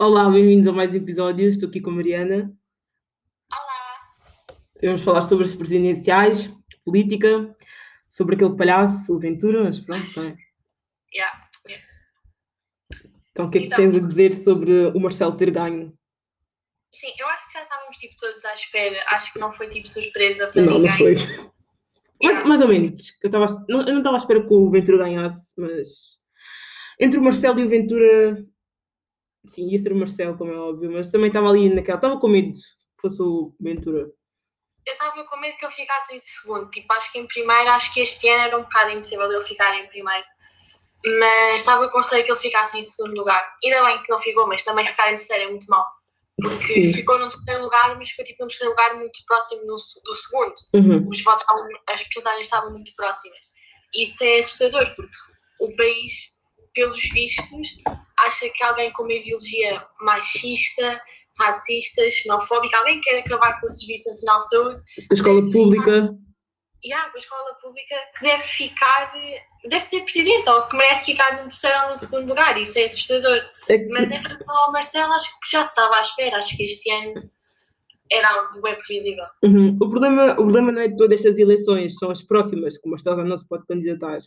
Olá, bem-vindos a mais episódios. Estou aqui com a Mariana. Olá! Vamos falar sobre as presidenciais, política, sobre aquele palhaço, o Ventura, mas pronto, não é? Yeah. yeah. Então, o que é que Então. tens a dizer sobre o Marcelo ter ganho? Sim, eu acho que já estávamos tipo, todos à espera. Acho que não foi tipo surpresa para Não, não ninguém. foi. Mais, Yeah. mais ou menos. Eu, não, eu não estava à espera que o Ventura ganhasse, mas entre o Marcelo e o Ventura, sim, ia ser o Marcelo, como é óbvio, mas também estava ali naquela. Estava com medo que fosse o Ventura. Eu estava com medo que ele ficasse em segundo. Tipo, acho que em primeiro, acho que este ano era um bocado impossível ele ficar em primeiro. Mas estava com receio que ele ficasse em segundo lugar. Ainda bem que não ficou, mas também ficar em terceiro é muito mau. Porque Sim. ficou no terceiro lugar, mas ficou tipo, no terceiro lugar muito próximo do, do segundo. Uhum. os votos, as porcentagens estavam muito próximas. Isso é assustador, porque o país, pelos vistos, acha que alguém com uma ideologia machista, racista, xenofóbica, alguém que quer acabar com o Serviço Nacional de Saúde, Da escola pública. e com a escola pública, que deve ficar, deve ser presidente, ou que merece ficar no terceiro ou no segundo lugar. Isso é assustador. É que- Mas em relação ao Marcelo, acho que já se estava à espera. Acho que este ano era algo bem previsível. Uhum. O, problema, o problema não é de todas estas eleições, são as próximas, que o Marcelo já não se pode candidatar.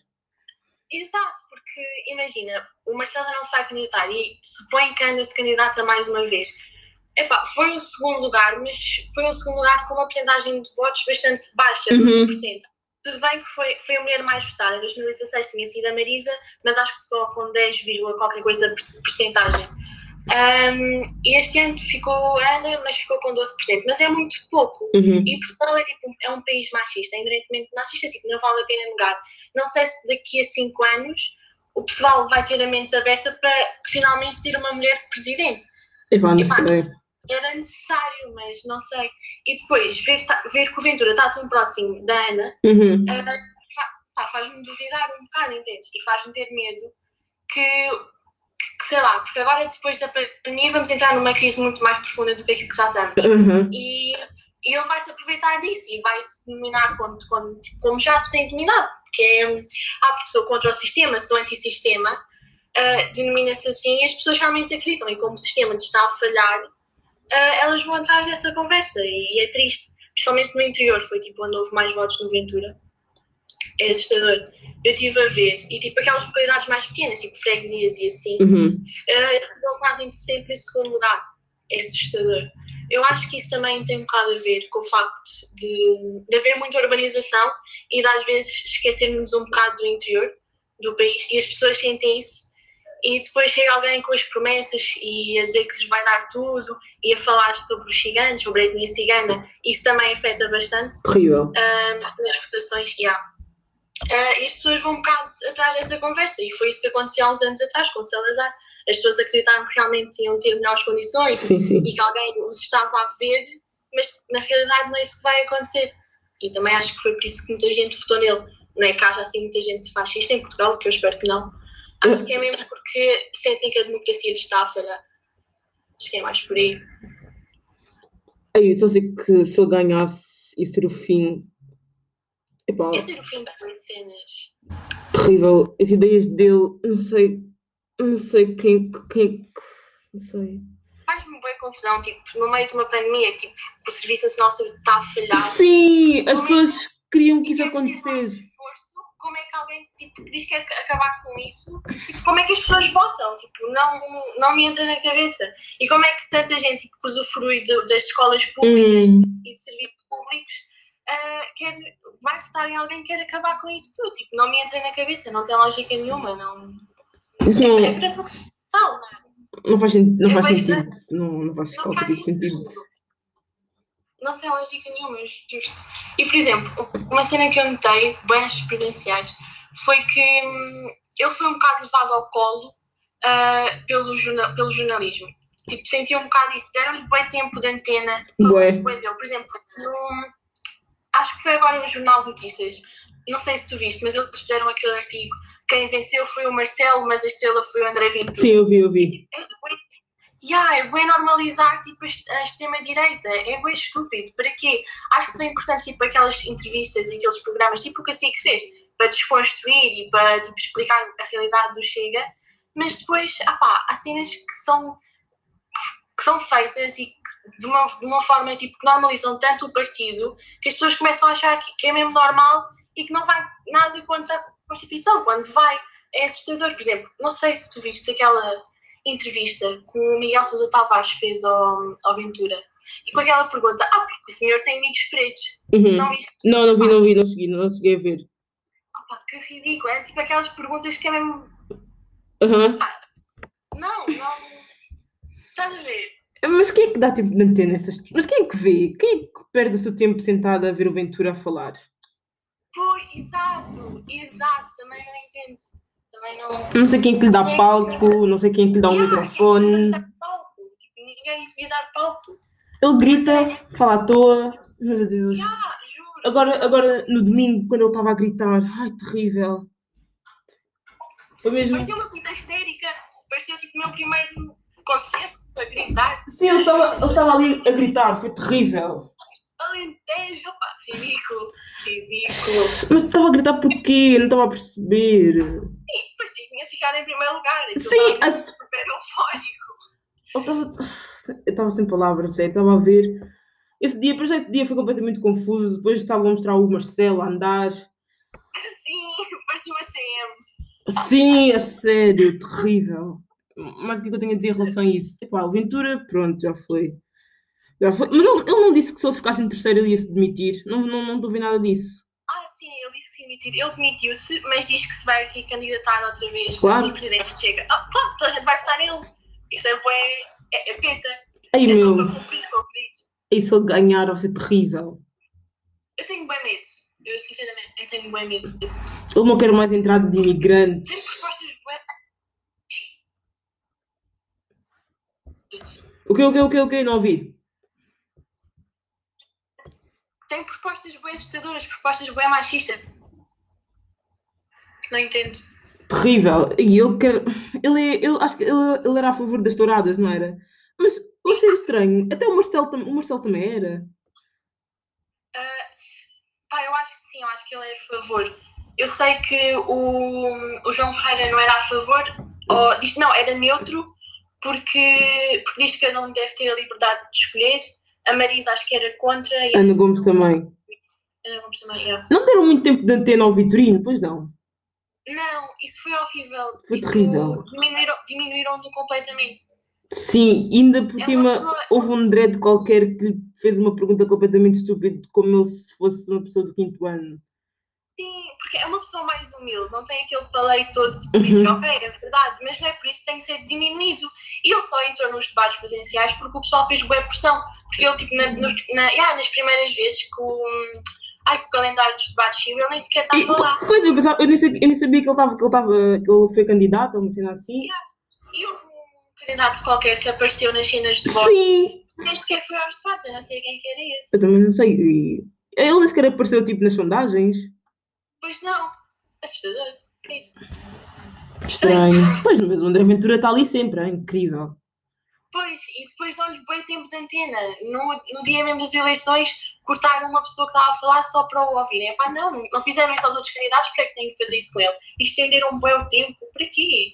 Exato, porque imagina, o Marcelo não se vai candidatar e supõe que anda se candidata mais uma vez. Epá, foi um segundo lugar, mas foi um segundo lugar com uma porcentagem de votos bastante baixa, Uhum. 12%. Tudo bem que foi, foi a mulher mais votada. Em 2016 tinha sido a Marisa, mas acho que só com 10, vírgula qualquer coisa por- porcentagem. E este ano ficou Ana, mas ficou com 12%. Mas é muito pouco. Uhum. E Portugal é, tipo, é um país machista, independentemente de machista, tipo, não vale a pena negar. Não sei se daqui a cinco anos o pessoal vai ter a mente aberta para finalmente ter uma mulher presidente. Não Epá, sei. Era necessário, mas não sei. E depois, ver, ver que o Ventura está tão próximo da Ana, Uhum. pá, faz-me duvidar um bocado, entendes? E faz-me ter medo que, que, sei lá, porque agora depois da pandemia vamos entrar numa crise muito mais profunda do que aquilo que já estamos Uhum. e, e ele vai se aproveitar disso e vai se dominar quando, quando, como já se tem dominado, que é ah, porque sou contra o sistema, sou antissistema, uh, denomina-se assim e as pessoas realmente acreditam e como o sistema está a falhar, ah, elas vão atrás dessa conversa e é triste, principalmente no interior, foi tipo onde houve mais votos no Ventura. É assustador. Eu estive a ver, e tipo aquelas localidades mais pequenas, tipo freguesias e assim, Uhum. uh, vão quase sempre em segundo lugar. É assustador. Eu acho que isso também tem um bocado a ver com o facto de, de haver muita urbanização e de às vezes esquecermos um bocado do interior do país e as pessoas sentem isso e depois chega alguém com as promessas e a dizer que lhes vai dar tudo e a falar sobre os ciganos, sobre a etnia cigana, isso também afeta bastante Terrível. ah, nas votações, yeah. Ah, e as pessoas vão um bocado atrás dessa conversa, e foi isso que aconteceu há uns anos atrás com o Salazar. As pessoas acreditaram que realmente iam ter melhores condições Sim, sim. e que alguém os estava a ver, mas na realidade não é isso que vai acontecer. E também acho que foi por isso que muita gente votou nele. Não é que haja assim muita gente fascista em Portugal, que eu espero que não. Acho que é mesmo porque sentem que a democracia lhes está a falhar. Acho que é mais por aí. Aí, só sei que se ele ganhasse, ia ser o fim. Epá, Esse era o fim das cenas. terrível. As ideias dele, não sei. Não sei quem. quem não sei. Faz-me boa confusão, tipo, no meio de uma pandemia, tipo, o Serviço Nacional de Saúde está a falhar. Sim, as é pessoas queriam que isso é acontecesse. Como é que alguém tipo, diz que quer acabar com isso? Tipo, como é que as pessoas votam? Tipo, não, não me entra na cabeça. E como é que tanta gente tipo, usufrui de- das escolas públicas Hum, e de serviços públicos ah, quer, vai votar em alguém que quer acabar com isso tudo? Tipo, não me entra na cabeça, não tem lógica nenhuma. Não... É não, paradoxal, não é? não faz, não faz sentido. Não, não faz Não qualquer faz tipo sentido. sentido. Não tem lógica nenhuma, justo. E, por exemplo, uma cena que eu notei, bem às presenciais, foi que hum, ele foi um bocado levado ao colo ah, pelo, jorna- pelo jornalismo. Tipo, sentia um bocado isso. Deram-lhe bem tempo de antena. Bué. falou-se bué dele. Por exemplo, num- acho que foi agora no Jornal de Notícias. Não sei se tu viste, mas eles fizeram aquele artigo. Quem venceu foi o Marcelo, mas a estrela foi o André Ventura. Sim, eu vi, eu vi. É Yeah, é bem normalizar tipo, a extrema-direita. É bem estúpido. Para quê? Acho que são importantes tipo, aquelas entrevistas e aqueles programas, tipo o que a SIC fez, para desconstruir e para tipo, explicar a realidade do Chega. Mas depois, ah pá, há cenas que são que são feitas e que, de, uma, de uma forma tipo, que normalizam tanto o partido que as pessoas começam a achar que, que é mesmo normal e que não vai nada contra a Constituição, quando vai. É assustador, por exemplo, não sei se tu viste aquela entrevista que o Miguel Sousa Tavares fez ao, ao Ventura e com aquela pergunta: Ah, porque o senhor tem amigos pretos. Uhum. Não viste? Não, não vi, não vi, não segui, não segui a ver. Opa, que ridículo. É tipo aquelas perguntas que é mesmo. Aham. Não, não. Estás a ver? Mas quem é que dá tempo de antena essas Mas quem é que vê? Quem é que perde o seu tempo sentada a ver o Ventura a falar? Foi, exato, exato. Também não entendo. Também não. Não sei quem é que lhe dá palco, não sei quem é que lhe dá um Yeah, microfone. ele dá palco. Tipo, ninguém lhe devia dar palco. Ele grita, fala à toa. Meu Deus. Ah, juro. Agora, agora no domingo, quando ele estava a gritar, ai, terrível. Foi mesmo. Parecia uma puta histérica. Parecia tipo o meu primeiro concerto a gritar. Sim, ele estava, ele estava ali a gritar, foi terrível. Alentejo, ridículo. Ridículo. Mas estava a gritar porquê? Não estava a perceber. E parecia que ia ficar em primeiro lugar. Aquilo Sim, a- super eufórico. Ele estava. Eu estava sem palavras, sério, estava a ver. Esse dia, para já esse dia foi completamente confuso. Depois estava a mostrar o Marcelo a andar. Sim, parecia uma CM. Sim, a sério, terrível. Mas o que é que eu tenho a dizer em relação a isso? Epá, o Ventura, pronto, já foi. Já foi. Mas ele, ele não disse que se ele ficasse em terceiro ele ia se demitir. Não, não, não ver nada disso. Ah, sim, ele disse que se demitir. Ele demitiu-se, mas diz que se vai aqui candidatar outra vez Claro. ser presidente. Chega. Ah, claro, toda a gente vai votar nele. Isso é bué. É, é teta. Ai É meu, o e se ele ganhar vai ser terrível. Eu tenho bem medo. Eu, sinceramente, eu tenho bem medo. Ele não quer mais entrada de imigrantes. Tem propostas bué. O que, o que, o que, o que? Não ouvi. Tem propostas bué assustadoras, propostas bué machistas. Não entendo. Terrível. E ele quer. Ele, é, ele acho que ele, ele era a favor das touradas, não era? Mas eu achei estranho. Até o Marcelo, o Marcelo também era. Se- pá, eu acho que sim, eu acho que ele é a favor. Eu sei que o, o João Ferreira não era a favor, ou diz não, era neutro, porque, porque diz que cada um deve ter a liberdade de escolher. A Marisa acho que era contra e Ana Gomes também. Ana Gomes também, yeah. Não deram muito tempo de antena ao Vitorino, pois não. Não, isso foi horrível. Foi Tipo, terrível. Diminuíram, diminuíram-no completamente. Sim, ainda por É cima pessoa- houve um dread qualquer que fez uma pergunta completamente estúpida, como ele se fosse uma pessoa do quinto ano. Sim, porque é uma pessoa mais humilde, não tem aquele paleio todo de Uhum. política, ok, é verdade, mas não é por isso que tem que ser diminuído. E ele só entrou nos debates presenciais porque o pessoal fez boa pressão. Porque ele, tipo, na, nos, na, yeah, nas primeiras vezes que o, ai, que o calendário dos debates saiu, ele nem sequer estava lá. pois, eu, pensava- eu, nem sabia, eu nem sabia que ele estava, que ele estava, que ele foi candidato, ou uma cena assim. E houve um candidato qualquer que apareceu nas cenas de voto, Sim, nem sequer foi aos debates, eu não sei quem que era esse. eu também não sei. Ele nem sequer apareceu tipo nas sondagens. Pois não, assustador, é isso. Estranho. Pois, mas o André Ventura está ali sempre, é incrível. Pois, e depois dão-lhe bem tempo de antena. No, no dia mesmo das eleições, cortaram uma pessoa que estava a falar só para o ouvirem. Epá, não, não fizeram isso aos outros candidatos, porque é que têm que fazer isso com ele? E estenderam bem o tempo, para quê?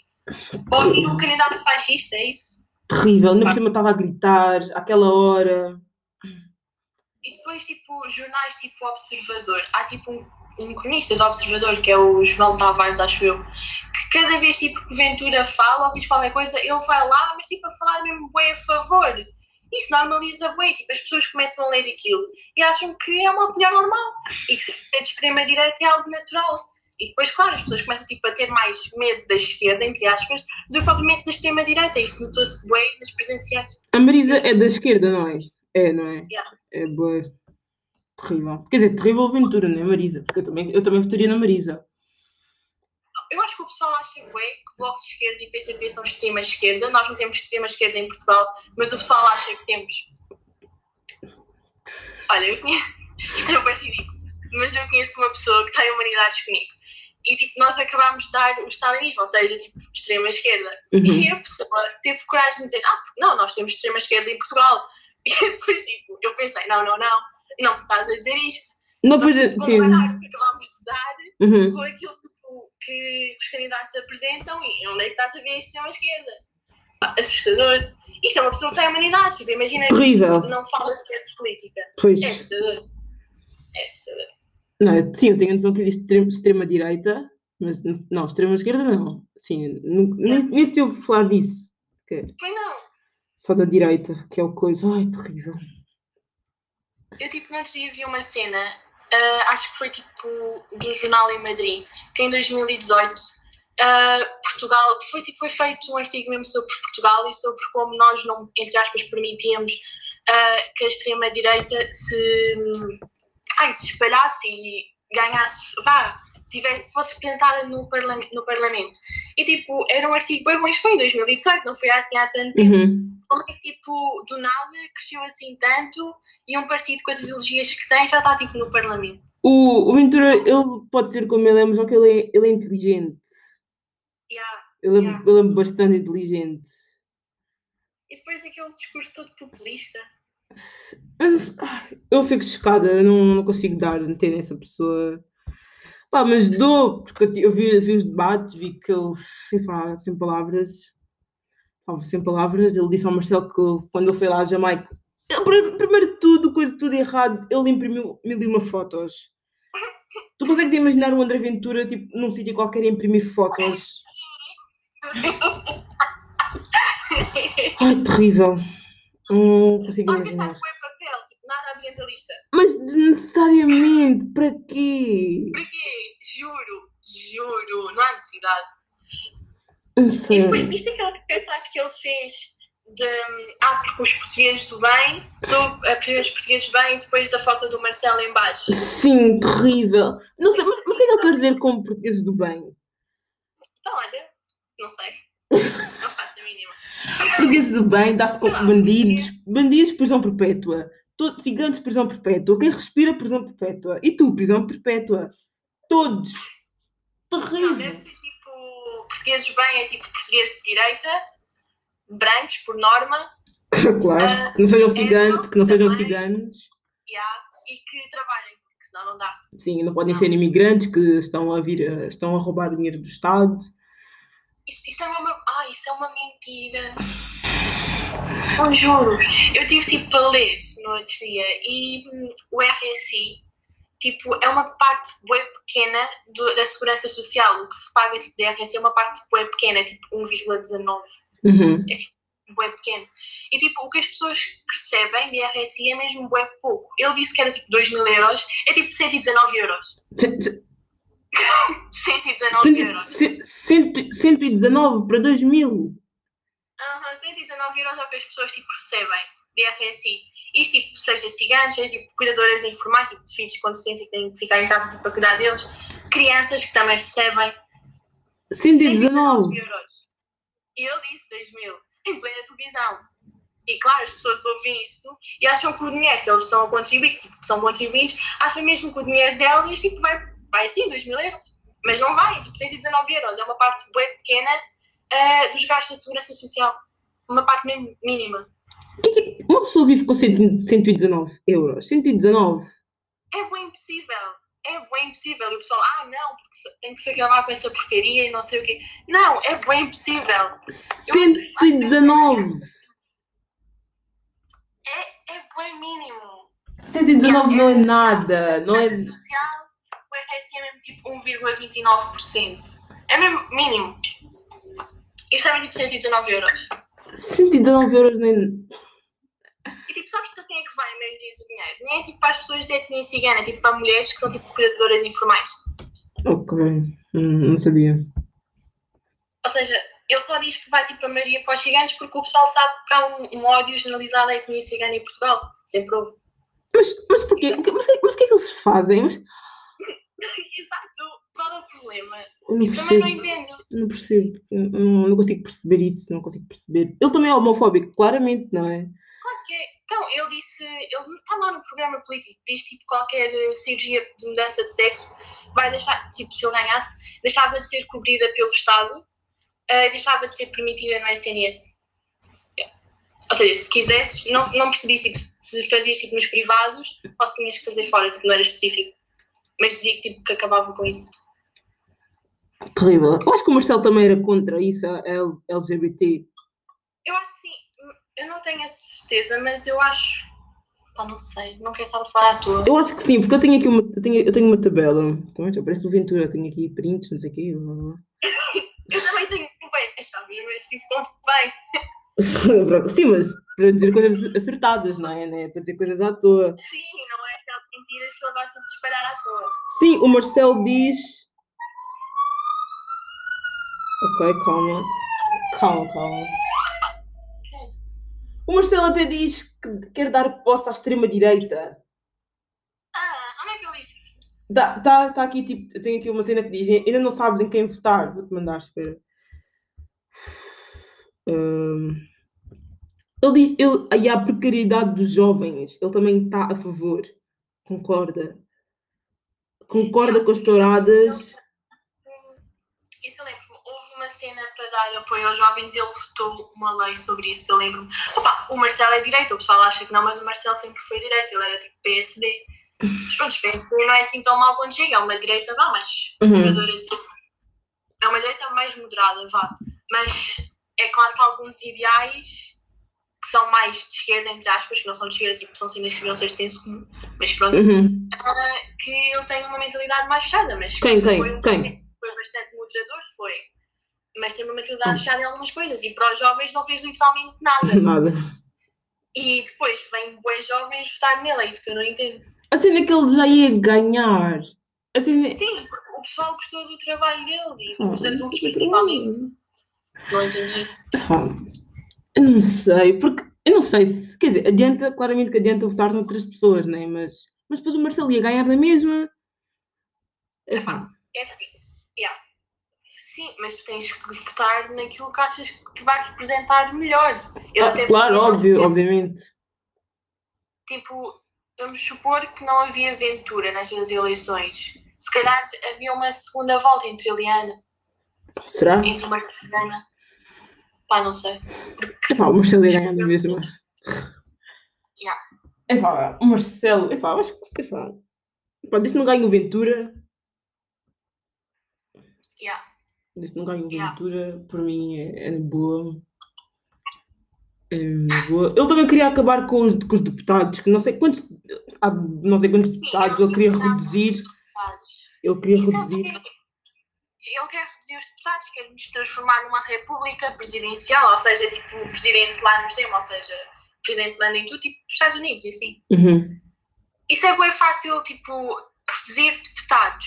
Para ouvir um candidato fascista, é isso? Terrível. Ainda por cima estava a gritar, àquela hora. E depois, tipo, jornais tipo Observador. Há tipo um, um cronista do Observador, que é o João Tavares, acho eu, que cada vez tipo, que Ventura fala ou diz qualquer coisa, ele vai lá, mas tipo, a falar mesmo bem a favor. Isso normaliza bem, tipo, as pessoas começam a ler aquilo e acham que é uma opinião normal e que ser de extrema-direita é algo natural. E depois, claro, as pessoas começam tipo, a ter mais medo da esquerda, entre aspas, do que propriamente da extrema-direita. Isso notou-se bem nas presenciais. A Marisa é da esquerda, não é? É, não é? Yeah. É boa. Terrível. Quer dizer, terrível aventura, não é, Marisa? Porque eu também, eu também votaria na Marisa. Eu acho que o pessoal acha bem que Bloco de Esquerda e PCP são extrema esquerda. Nós não temos extrema esquerda em Portugal, mas o pessoal acha que temos. Olha, eu conheço. Isto é bem ridículo. Mas eu conheço uma pessoa que tem humanidades comigo. E tipo, nós acabámos de dar o stalinismo, ou seja, tipo, extrema esquerda. Uhum. E a pessoa teve coragem de dizer, ah, não, nós temos extrema esquerda em Portugal. E depois, tipo, eu pensei, não, não, não, não estás a dizer isto. Não, pois, Vamos sim. comparar o que acabámos de dar Uhum. com aquilo tipo, que os candidatos apresentam e onde é que estás a ver a extrema-esquerda? assustador. Isto é uma pessoa que tem humanidade, tipo, imagina Terrível. que não fala sequer de política. Pois. É assustador. É assustador. Não, sim, eu tenho a noção que existe extrema- extrema-direita, mas não, extrema-esquerda não. Sim, nu- nem, nem se ouve falar disso, sequer. Pois não. Só da direita, que é o coisa. Ai, terrível. Eu tipo, no outro dia vi uma cena, ah, acho que foi tipo do jornal em Madrid, que em 2018 ah, Portugal foi, tipo, foi feito um artigo mesmo sobre Portugal e sobre como nós não, entre aspas, permitíamos ah, que a extrema-direita se, ai, se espalhasse e ganhasse, vá, tivesse, se fosse representada no, no Parlamento. E tipo, era um artigo bem, mas foi em 2018, não foi assim há tanto tempo Uhum. como é que tipo, do nada cresceu assim tanto e um partido com as ideologias que tem já está tipo no Parlamento. O, o Ventura, ele pode ser como ele é, mas só que ele é, ele é inteligente. Yeah. Ele é, Yeah. ele é bastante inteligente. E depois aquele discurso todo populista. Eu, eu fico chocada, eu não, não consigo dar, entender essa pessoa. Pá, mas dou, porque eu, vi, vi os debates, vi que ele, epá, sem palavras, pá, sem palavras, ele disse ao Marcelo que quando ele foi lá à Jamaica, ele, pri- primeiro de tudo, coisa tudo errado, ele imprimiu mil e uma fotos. Tu consegues imaginar o André Ventura, tipo, num sítio qualquer a imprimir fotos? Ai, terrível. Não consigo imaginar. tipo, nada ambientalista. Mas desnecessariamente, para quê? Porquê? Juro, juro, não há necessidade. Não E aquele cartaz que ele fez de ah, porque os portugueses do bem, sobre a os portugueses do bem e depois a foto do Marcelo em baixo. Sim, terrível. Não sei, mas, mas o que é que ele quer dizer com portugueses do bem? Então, olha, não sei. Não faço a mínima. Portugueses do bem dá-se com bandidos, bandidos prisão perpétua, todos ciganos prisão perpétua, quem respira prisão perpétua, e tu prisão perpétua, todos. Não, deve Terrível. ser tipo. Portugueses bem é tipo portugueses de direita, brancos por norma, Claro, que não sejam ciganos, que não sejam ciganos. yeah, e que trabalhem, porque senão não dá. Sim, não podem ser imigrantes que estão a vir, a- estão a roubar dinheiro do Estado. Isso, isso é uma. Ah, isso é uma mentira. Não juro. Eu tive tipo a ler no outro dia e hum, o RSI tipo, é uma parte bem pequena do- da segurança social. O que se paga tipo, de RSI é uma parte bem pequena, tipo 1,19. Uhum. Bem pequeno. E tipo, o que as pessoas recebem de RSI é mesmo bem pouco. Ele disse que era tipo 2 mil euros, é tipo 119 euros. Ce- ce- 119 cento- euros. ce- cento- 119 para 2000. Aham, 119 euros é o que as pessoas tipo, recebem de RSI. Isto, tipo, seja ciganos, seja tipo, cuidadoras informais, tipo, de filhos com deficiência que têm que ficar em casa tipo, para cuidar deles, crianças que também recebem 119. euros. E ele disse 2 mil, em plena televisão. E claro, as pessoas ouvem isso e acham que o dinheiro que eles estão a contribuir, tipo, que são contribuintes, acham mesmo que o dinheiro delas tipo, vai, vai assim, 2 mil euros. Mas não vai, tipo, 119 euros. É uma parte bem pequena ah, dos gastos da segurança social. Uma parte mesmo mínima. Que que- Uma pessoa vive com 100 119 euros. 119. É bem impossível. É bem impossível. E o pessoal, ah, não, porque tem que se acabar com essa porcaria e não sei o quê. Não, é bem impossível. 119. É, é bem mínimo. 119 não é nada. Não é... Social, o RSI é mesmo tipo 1,29%. É mesmo mínimo. Isto é mesmo tipo 119 euros. 119 euros nem. E tipo, sabes para quem é que vai a maioria do dinheiro? Nem é tipo para as pessoas de etnia cigana, é tipo para mulheres que são tipo cuidadoras informais. Ok. Hum, não sabia. Ou seja, ele só diz que vai tipo a maioria para os ciganos porque o pessoal sabe que há um, um ódio generalizado à etnia cigana em Portugal. Sempre houve. Mas, mas porquê? Mas, mas o que é que eles fazem? Exato. Qual é o problema? eu não Também não percebo. entendo. Não percebo. Não, não consigo perceber isso. Não consigo perceber. Ele também é homofóbico, claramente, não é? Claro que é. Então, ele disse, ele está lá no programa político, diz tipo qualquer eh, cirurgia de mudança de sexo vai deixar, tipo, se ele ganhasse, deixava de ser cobrida pelo Estado, eh, deixava de ser permitida no SNS. Yeah. Ou seja, se quisesses, não, não percebi tipo, se fazias tipo, nos privados ou se tinhas que fazer fora, tipo, não era específico. Mas dizia que, tipo, que acabavam com isso. Terrível. Eu acho que o Marcelo também era contra isso, a LGBT. Eu acho que sim. Eu não tenho a certeza, mas eu acho. Pá, não sei. Não quero estar a falar à toa. Eu acho que sim, porque eu tenho aqui uma, eu tenho, eu tenho uma tabela. Também já parece o Ventura, eu tenho aqui prints, não sei o quê. Eu também tenho bem vida, mas tipo, bem. Sim, mas para dizer coisas acertadas, não é? Né? Para dizer coisas à toa. Sim, não é aquela de mentiras que eu gosto de disparar à toa. Sim, o Marcelo diz. Ok, calma. Calma, calma. O Marcelo até diz que quer dar posse à extrema-direita. Ah, onde é que eu disse isso? Tá, tá, tá aqui, tipo, tenho aqui uma cena que diz: ainda não sabes em quem votar. Vou-te mandar, espera. Hum, ele diz: ele, aí a precariedade dos jovens. Ele também está a favor. Concorda. Concorda com as touradas. Isso eu lembro-me. Houve uma cena para dar apoio aos jovens e ele votou uma lei sobre isso. Eu lembro-me. Opa, o Marcelo é direito, o pessoal acha que não, mas o Marcelo sempre foi direito. Ele era tipo PSD. Mas pronto, PSD não é assim tão mal quando chega. É uma direita, vá, mais Uhum. conservadora. assim. É uma direita mais moderada, vá. Mas é claro que há alguns ideais que são mais de esquerda, entre aspas, que não são de esquerda, tipo, são cenas que deviam ser de senso comum. Mas pronto. Uhum. Ah, que ele tem uma mentalidade mais fechada, mas Quem, quem, foi, um- quem? foi bastante moderador, foi. Mas tem uma mentalidade fechada em algumas coisas e para os jovens não fez literalmente nada. Nada. E depois vem bons jovens votar nele, é isso que eu não entendo. A cena que ele já ia ganhar. A cena. Sim, porque o pessoal gostou do trabalho dele e Ah, dos adultos principalmente. Não entendi. Eu não sei, porque eu não sei se, quer dizer, adianta, claramente que adianta votar noutras pessoas, né? Mas, mas depois o Marcelo ia ganhar da mesma. Epá, É assim. Sim, mas tu tens que votar naquilo que achas que te vai representar melhor. Eu ah, até claro, porque- óbvio, obviamente. tipo, vamos supor que não havia aventura nestas eleições. Se calhar havia uma segunda volta entre ele e Ana, Será? entre o Marcelo e Ana. Pá, não sei. Porque Epá, o Marcelo ganhar da mesma. Yeah. Epá, o Marcelo, epá, acho que epá, epá, desde que não ganhe o Ventura, yeah, que não ganhe o Yeah. Ventura, por mim é, é boa. É boa. Ele também queria acabar com os, com os deputados, que não sei quantos, há não sei quantos deputados ele queria reduzir. Ele queria é reduzir. porque Ele quer reduzir os deputados, quer nos transformar numa república presidencial, ou seja, tipo, o presidente lá nos tem, ou seja, o presidente manda em tudo, tipo, os Estados Unidos, e assim. Uhum. Isso é bem fácil, tipo, reduzir deputados,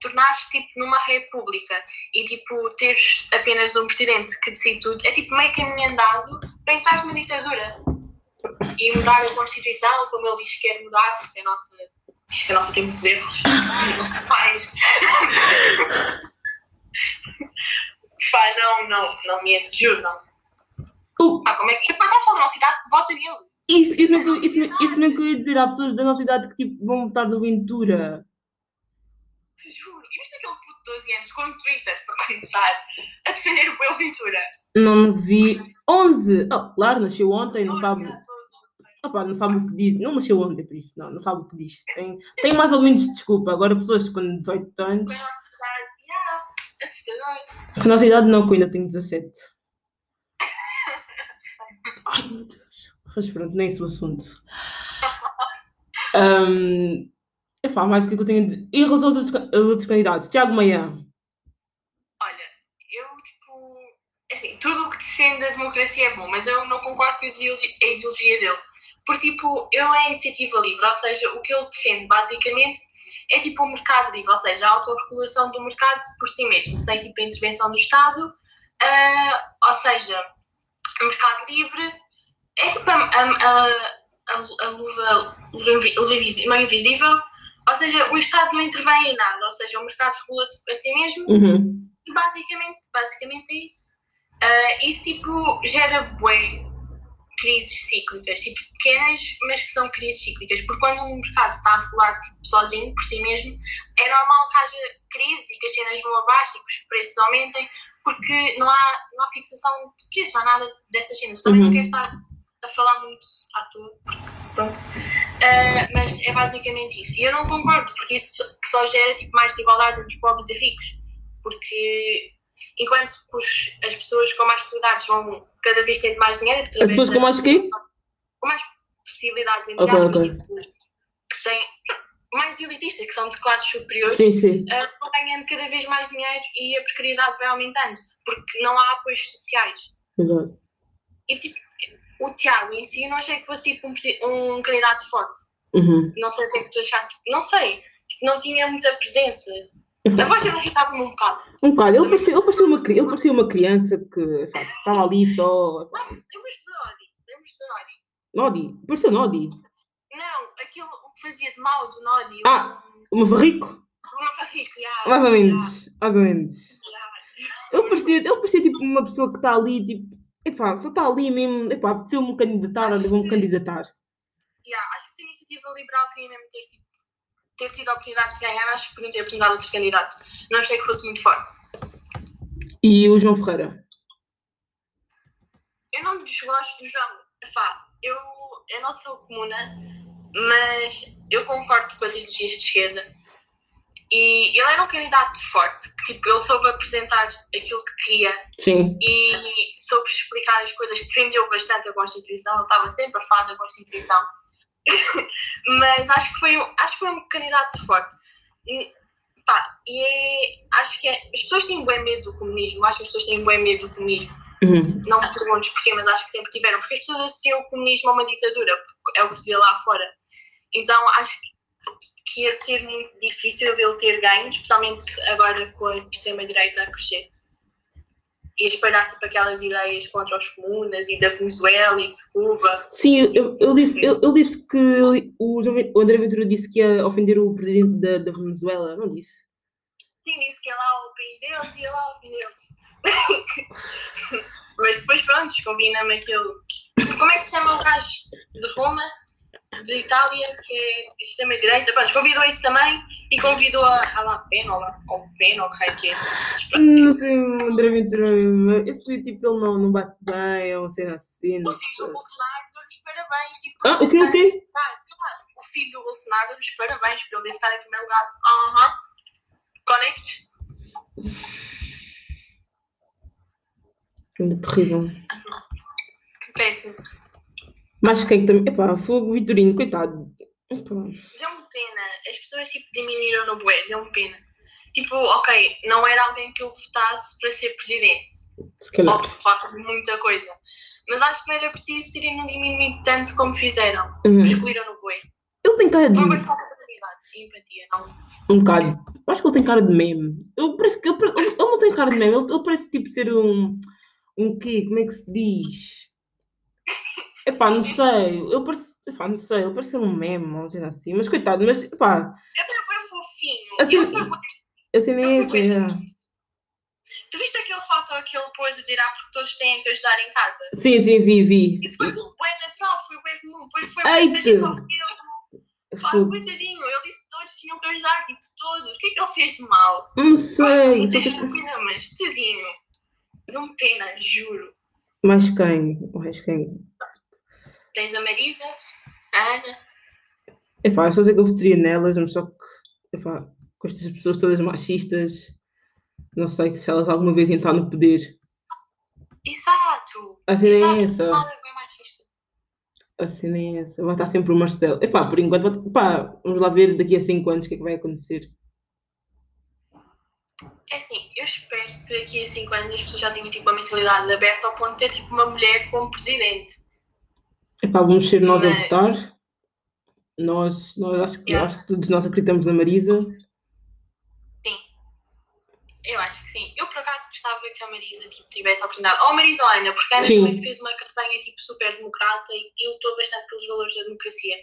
tornar-se, tipo, numa república e, tipo, teres apenas um presidente que decide tudo, é, tipo, meio caminho andado para entrar numa ditadura e mudar a Constituição, como ele diz que quer mudar, porque a nossa, diz que a nossa tem muitos erros, não se faz. Pá, não, não, não me entro, juro, não. Oh, Pá, como é que... E depois há pessoal da nossa idade que vota nele. Isso, isso, eu- isso, isso mesmo que eu ia dizer, há pessoas da nossa idade que tipo, vão votar no Ventura. Juro, e viste aquele puto de 12 anos com Twitter, para começar, a defender o Will Ventura? Não, vi. 11! Oh, claro, nasceu ontem, não sabe. Opa, não sabe o que diz. Não nasceu ontem, por isso, não, não sabe o que diz. Tem, tem mais ou menos desculpa. Agora, pessoas com 18 anos. Com a nossa idade, yeah, assustador. Com a nossa idade, não, que eu ainda tenho 17. Ai, meu Deus. Mas pronto, nem esse o assunto. Um, epá, mais o que é eu tenho dizer? Em relação aos outros, candidatos, Tiago Maia. Olha, eu, tipo, assim, tudo o que defende a democracia é bom, mas eu não concordo com a ideologia, dele. Porque, tipo, ele é iniciativa livre, ou seja, o que ele defende, basicamente, é tipo o mercado livre, ou seja, a autorregulação do mercado por si mesmo, sem, tipo, a intervenção do Estado. Ah, ou seja, o mercado livre é tipo a, a, a, a, luva, luva invisível, ou seja, o Estado não intervém em nada, ou seja, o mercado regula-se a si mesmo Uhum. e basicamente, basicamente é isso. Ah, isso tipo gera bué crises cíclicas, tipo pequenas, mas que são crises cíclicas, porque quando um mercado está a regular tipo, sozinho, por si mesmo, é normal que haja crise e que as cenas vão abaixo e que os preços aumentem, porque não há, não há fixação de preços, não há nada dessas cenas. Também Uhum. não quero estar a falar muito à toa, porque pronto. Ah, mas é basicamente isso. E eu não concordo, porque isso que só gera tipo, mais desigualdades entre pobres e ricos. Porque enquanto os- as pessoas com mais possibilidades vão cada vez tendo mais dinheiro. As pessoas com mais quê? com mais possibilidades, entre Ok, aspas, ok. tipo, que têm mais elitistas, que são de classes superiores, Sim, sim. ah, vão ganhando cada vez mais dinheiro e a precariedade vai aumentando, porque não há apoios sociais. Exato. E tipo, o Tiago em si, eu não achei que fosse tipo um, um candidato forte. Uhum. Não sei o que é que tu achaste. Não sei. Tipo, não tinha muita presença. A voz dele irritava-me um bocado. Um bocado. Ele parecia, ele parecia, uma, ele parecia uma criança que sabe, estava ali só. Lembras-te do Nodi? Do Nodi? Nodi. Parecia Nodi. Não, aquilo o que fazia de mal do Nodi. Ah! Uma varrico. O uma barriga, já. Mais ou menos. Mais ou menos. Ele parecia, ele parecia tipo uma pessoa que está ali, tipo. Epá, só está ali mesmo. Epá, apeteceu-me candidatar, olha, vou-me candidatar. Yeah, acho que se a iniciativa liberal queria mesmo ter, tipo, ter tido a oportunidade de ganhar, acho que podiam ter apresentado outro candidato. Não achei que fosse muito forte. E o João Ferreira. Eu não desgosto do João. Epá, eu, eu não sou comuna, mas eu concordo com as ideologias de esquerda. E ele era um candidato forte, tipo, ele soube apresentar aquilo que queria Sim. e soube explicar as coisas, defendeu bastante a Constituição, ele estava sempre a falar da Constituição. Mas acho que foi, um- acho que foi um candidato forte. E, pá, e é- acho que é- as pessoas têm bem medo do comunismo, acho que as pessoas têm bem medo do comunismo. Uhum. Não me perguntes porquê, mas acho que sempre tiveram, porque as pessoas associam o comunismo a uma ditadura, é o que se vê lá fora. Então acho que que ia ser muito difícil ele ter ganho, especialmente agora com a extrema-direita a crescer. E espalhar tipo, aquelas ideias contra os comunas e da Venezuela e de Cuba. Sim, eu, eu disse, eu, ele disse que o, o André Ventura disse que ia ofender o presidente da, da Venezuela, não disse? Sim, disse que é lá o país deles e é lá o fim deles. Mas depois, pronto, combina-me aquilo. Como é que se chama o gajo de Roma, de Itália, que é de extrema-direita? Pronto, convidou isso também e convidou a, a La Pena, ou La ou Pena, ou o que é que é. Não sei, o André Ventura, esse tipo dele não, não bate bem, é uma cena assim, não O filho sei. do Bolsonaro deu-lhe os parabéns. Tipo, Ah, o quê, o quê? Ah, O filho do Bolsonaro deu-lhe os parabéns por ele ficado em primeiro lugar. Aham. Connect. Ainda terrível. Péssimo. Mas quem também. Epá, fogo Vitorino, coitado. Deu-me pena. As pessoas tipo, diminuíram no bué. Deu-me pena. Tipo, ok, não era alguém que eu votasse para ser presidente. Se calhar. Óbvio, falta muita coisa. Mas acho que não era preciso terem não diminuído tanto como fizeram. Uhum. Excluíram no bué. Ele tem cara de. Foi uma falta de e empatia, não? Um bocado. Acho que ele tem cara de meme. Eu parece que ele, ele não tem cara de meme, ele, ele parece tipo ser um. Um quê? Como é que se diz? Epá, não sei. Eu parece. Epá, não sei. Ele parece ser um meme, não sei assim. Mas coitado, mas epá, Ele é bem fofinho. Assim, Eu assim nem é essa. já. Tu viste aquele foto que ele pôs a dizer ah, porque todos têm que ajudar em casa? Sim, sim, vi, vi. Isso foi bem natural, foi bem comum. Depois foi bem. Pá, coitadinho, ele disse que todos tinham que ajudar, tipo, todos. O que é que ele fez de mal? Não sei. Só sei mas tadinho. Deu-me pena, juro. Mais quem? Mais quem? Tens a Marisa, a Ana. Epá, só sei que eu votaria nelas, mas só que, epá, com estas pessoas todas machistas, não sei se elas alguma vez entrar no poder. Exato. A cena Exato. é essa. Machista. A cena é essa. Vai estar sempre o Marcelo. Epá, por enquanto, epá, vamos lá ver daqui a 5 anos o que é que vai acontecer. É assim, eu espero que daqui a 5 anos as pessoas já tenham tipo, a mentalidade aberta ao ponto de ter tipo, uma mulher como presidente. Epá, vamos ser nós a Mas- votar. Nós, nós acho, que, Yeah. acho que todos nós acreditamos na Marisa. Sim. Eu acho que sim. Eu por acaso gostava que a Marisa tipo, tivesse a oportunidade. Ou a Marisa ou a Ana, porque a Ana Sim. também fez uma campanha tipo, super democrata e eu lutou bastante pelos valores da democracia.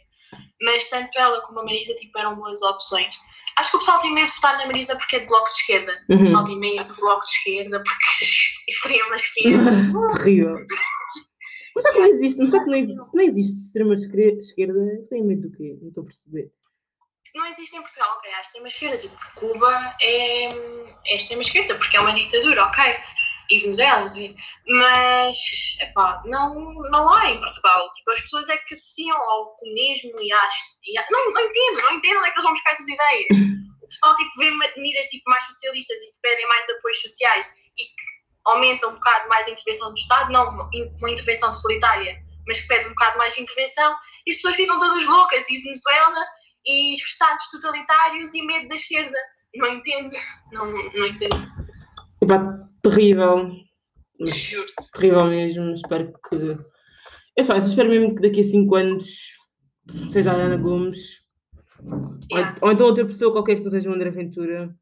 Mas tanto ela como a Marisa tipo, eram boas opções. Acho que o pessoal tem medo de votar na Marisa porque é de bloco de esquerda. O Uhum. pessoal tem medo de bloco de esquerda porque extrema esquerda. Terrível. Mas só que não existe, mas só que não existe, não existe extrema esquer- esquerda, tenho medo do quê? Não estou a perceber. Não existe em Portugal, ok, há extrema esquerda. Tipo, Cuba é, é extrema esquerda porque é uma ditadura, ok. E Venezuela, mas epá, não, não há em Portugal. Tipo, as pessoas é que associam ao comunismo e às. E à- não, não entendo, não entendo onde é que eles vão buscar essas ideias. O pessoal tipo, vê medidas tipo, mais socialistas e que pedem mais apoios sociais e que aumenta um bocado mais a intervenção do Estado, não uma intervenção totalitária, mas que pede um bocado mais de intervenção, e as pessoas ficam todas loucas, e Venezuela, e estados totalitários, e medo da esquerda. Não entendo, não, não entendo. Epá, terrível. Juro. Terrível mesmo. Espero que. Eu faço, espero mesmo que daqui a 5 anos seja a Ana Gomes. Ou, Yeah. ou então outra pessoa qualquer que não seja o André Ventura.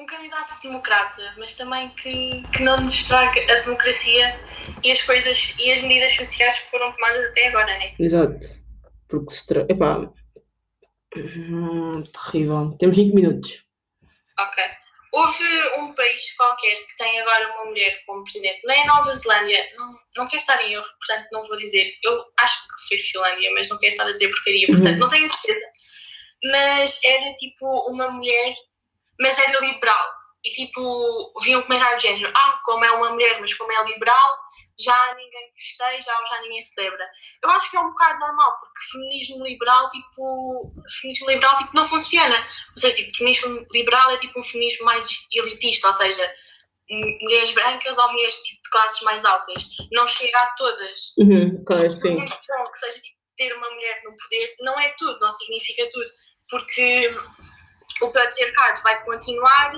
Um candidato democrata, mas também que, que não nos estrague a democracia e as coisas e as medidas sociais que foram tomadas até agora, né? Exato. Porque se tra... Epá. Hum, terrível. Temos 5 minutos. Ok. Houve um país qualquer que tem agora uma mulher como presidente, nem a Nova Zelândia, não, não quero estar em erro, portanto não vou dizer. Eu acho que foi Finlândia, mas não quero estar a dizer porcaria, portanto Uhum. não tenho certeza. Mas era tipo uma mulher, mas era liberal. E tipo, vinha um comentário do género: ah, como é uma mulher, mas como é liberal, já ninguém festeja ou já ninguém celebra. Eu acho que é um bocado normal, porque feminismo liberal, tipo, feminismo liberal tipo, não funciona. Ou seja, tipo, feminismo liberal é tipo um feminismo mais elitista, ou seja, mulheres brancas ou mulheres tipo, de classes mais altas. Não chega a todas. Uhum, claro, sim. bom que seja tipo, ter uma mulher no poder, não é tudo, não significa tudo. Porque o patriarcado vai continuar,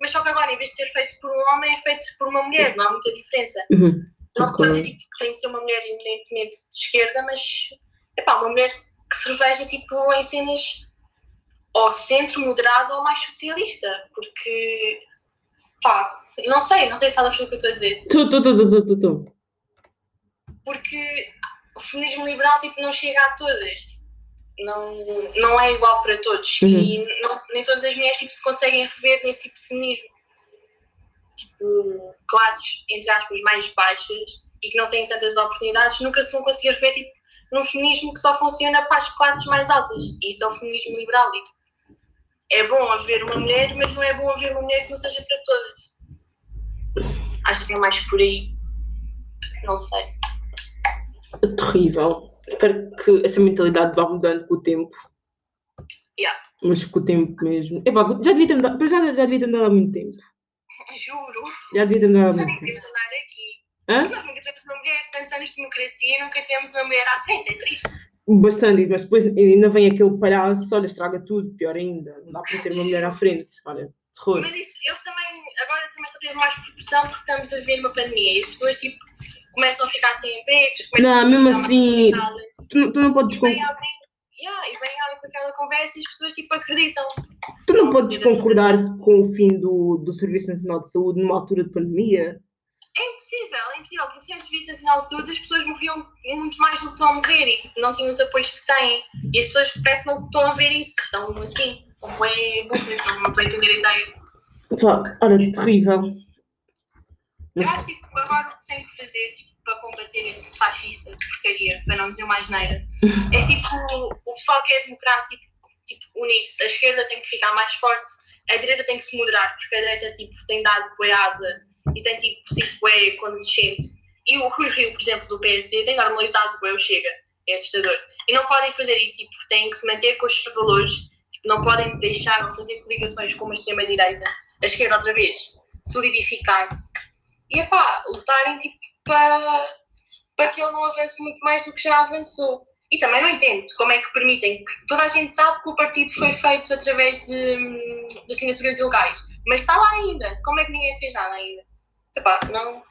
mas só que agora, em vez de ser feito por um homem, é feito por uma mulher, não há muita diferença. Uhum. Não estou a dizer Ok. tipo, que tem que ser uma mulher eminentemente de esquerda, mas epá, uma mulher que se reveja tipo, em cenas ou centro, moderado ou mais socialista, porque pá, não sei, não sei se sabes o que eu estou a dizer, tu, tu, tu, tu, tu, tu. porque o feminismo liberal tipo, não chega a todas, não, não é igual para todos Uhum. e não- nem todas as mulheres tipo, se conseguem rever nesse tipo de feminismo. Tipo, classes, entre aspas, mais baixas e que não têm tantas oportunidades, nunca se vão conseguir rever tipo, num feminismo que só funciona para as classes mais altas. E isso é o feminismo liberal. E, tipo, é bom haver uma mulher, mas não é bom haver uma mulher que não seja para todas. Acho que é mais por aí. Não sei. É terrível. Espero que essa mentalidade vá mudando com o tempo. Yeah. Mas com o tempo mesmo. Epá, já devia ter mudado, já, já devia ter mudado há muito tempo. Juro. Já devia ter mudado há muito tempo. queremos andar aqui. Hã? Nós nunca tivemos uma mulher, tantos anos de democracia, nunca tivemos uma mulher à frente. É triste. Bastante, mas depois ainda vem aquele palhaço, olha, estraga tudo, pior ainda. Não dá para ter uma mulher à frente. Olha, terror. Mas isso, eu também, agora também só teve mais proporção porque estamos a ver uma pandemia e as pessoas tipo, começam a ficar sem empregos. começam Não, mesmo assim. Tu, não- tu não podes E vem con- alguém, yeah, e vem alguém com aquela conversa e as pessoas tipo acreditam. tu não podes concordar com o fim do, do Serviço Nacional de Saúde numa altura de pandemia. É impossível, é impossível, porque sem o Serviço Nacional de Saúde as pessoas morriam muito mais do que estão a morrer e tipo, não tinham os apoios que têm. E as pessoas parece que não estão a ver isso, estão assim, estão bem burras, não não estão a entender a ideia. Pá, olha, terrível. Eu acho que tipo, agora o que se tem que fazer tipo, para combater esse fascista de porcaria, para não dizer mais neira, é tipo o pessoal que é democrático tipo, unir-se. A esquerda tem que ficar mais forte, a direita tem que se moderar, porque a direita tipo, tem dado bué asa e tem tipo sido bué condescendente. E o Rui Rio, por exemplo, do PSD, tem normalizado bué o Chega. É assustador. E não podem fazer isso, tipo, têm que se manter com os seus valores, tipo, não podem deixar ou fazer coligações com a extrema-direita. A esquerda, outra vez, solidificar-se. E, epá, lutarem, tipo, para, para que ele não avance muito mais do que já avançou. E também não entendo como é que permitem, que toda a gente sabe que o partido foi feito através de, de assinaturas ilegais, mas está lá ainda. Como é que ninguém fez nada ainda? Epá, não.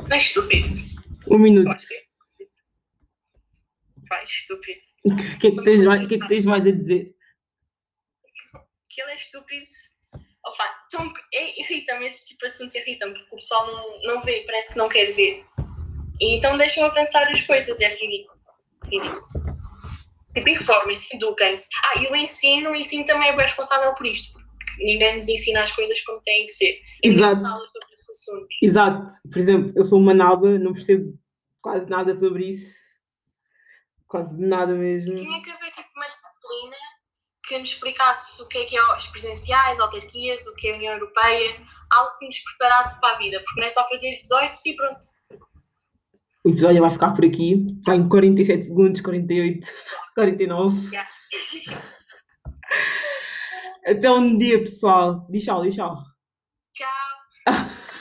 Não é estúpido. um minuto. Ser. Vai, estúpido. O que, é que tens mais, o que é que tens mais a dizer? que ele é estúpido. Opa, então, é, irrita-me, esse tipo de assunto irrita-me, porque o pessoal não, não vê, parece que não quer ver. E então deixam avançar as coisas, é ridículo. Ridículo. Tipo, informem-se, eduquem-se. Ah, e o ensino, o ensino também é bem responsável por isto, porque ninguém nos ensina as coisas como têm que ser. E Exato. fala sobre esses assuntos. Exato. Por exemplo, eu sou uma naba, não percebo quase nada sobre isso. Quase nada mesmo. Tinha que haver tipo uma disciplina que nos explicasse o que é que é as presidenciais, autarquias, o que é a União Europeia, algo que nos preparasse para a vida, porque não é só fazer 18 e pronto. O episódio vai ficar por aqui. Está em 47 segundos, 48, 49. Yeah. Até um dia, pessoal. Diz tchau, diz tchau. Tchau.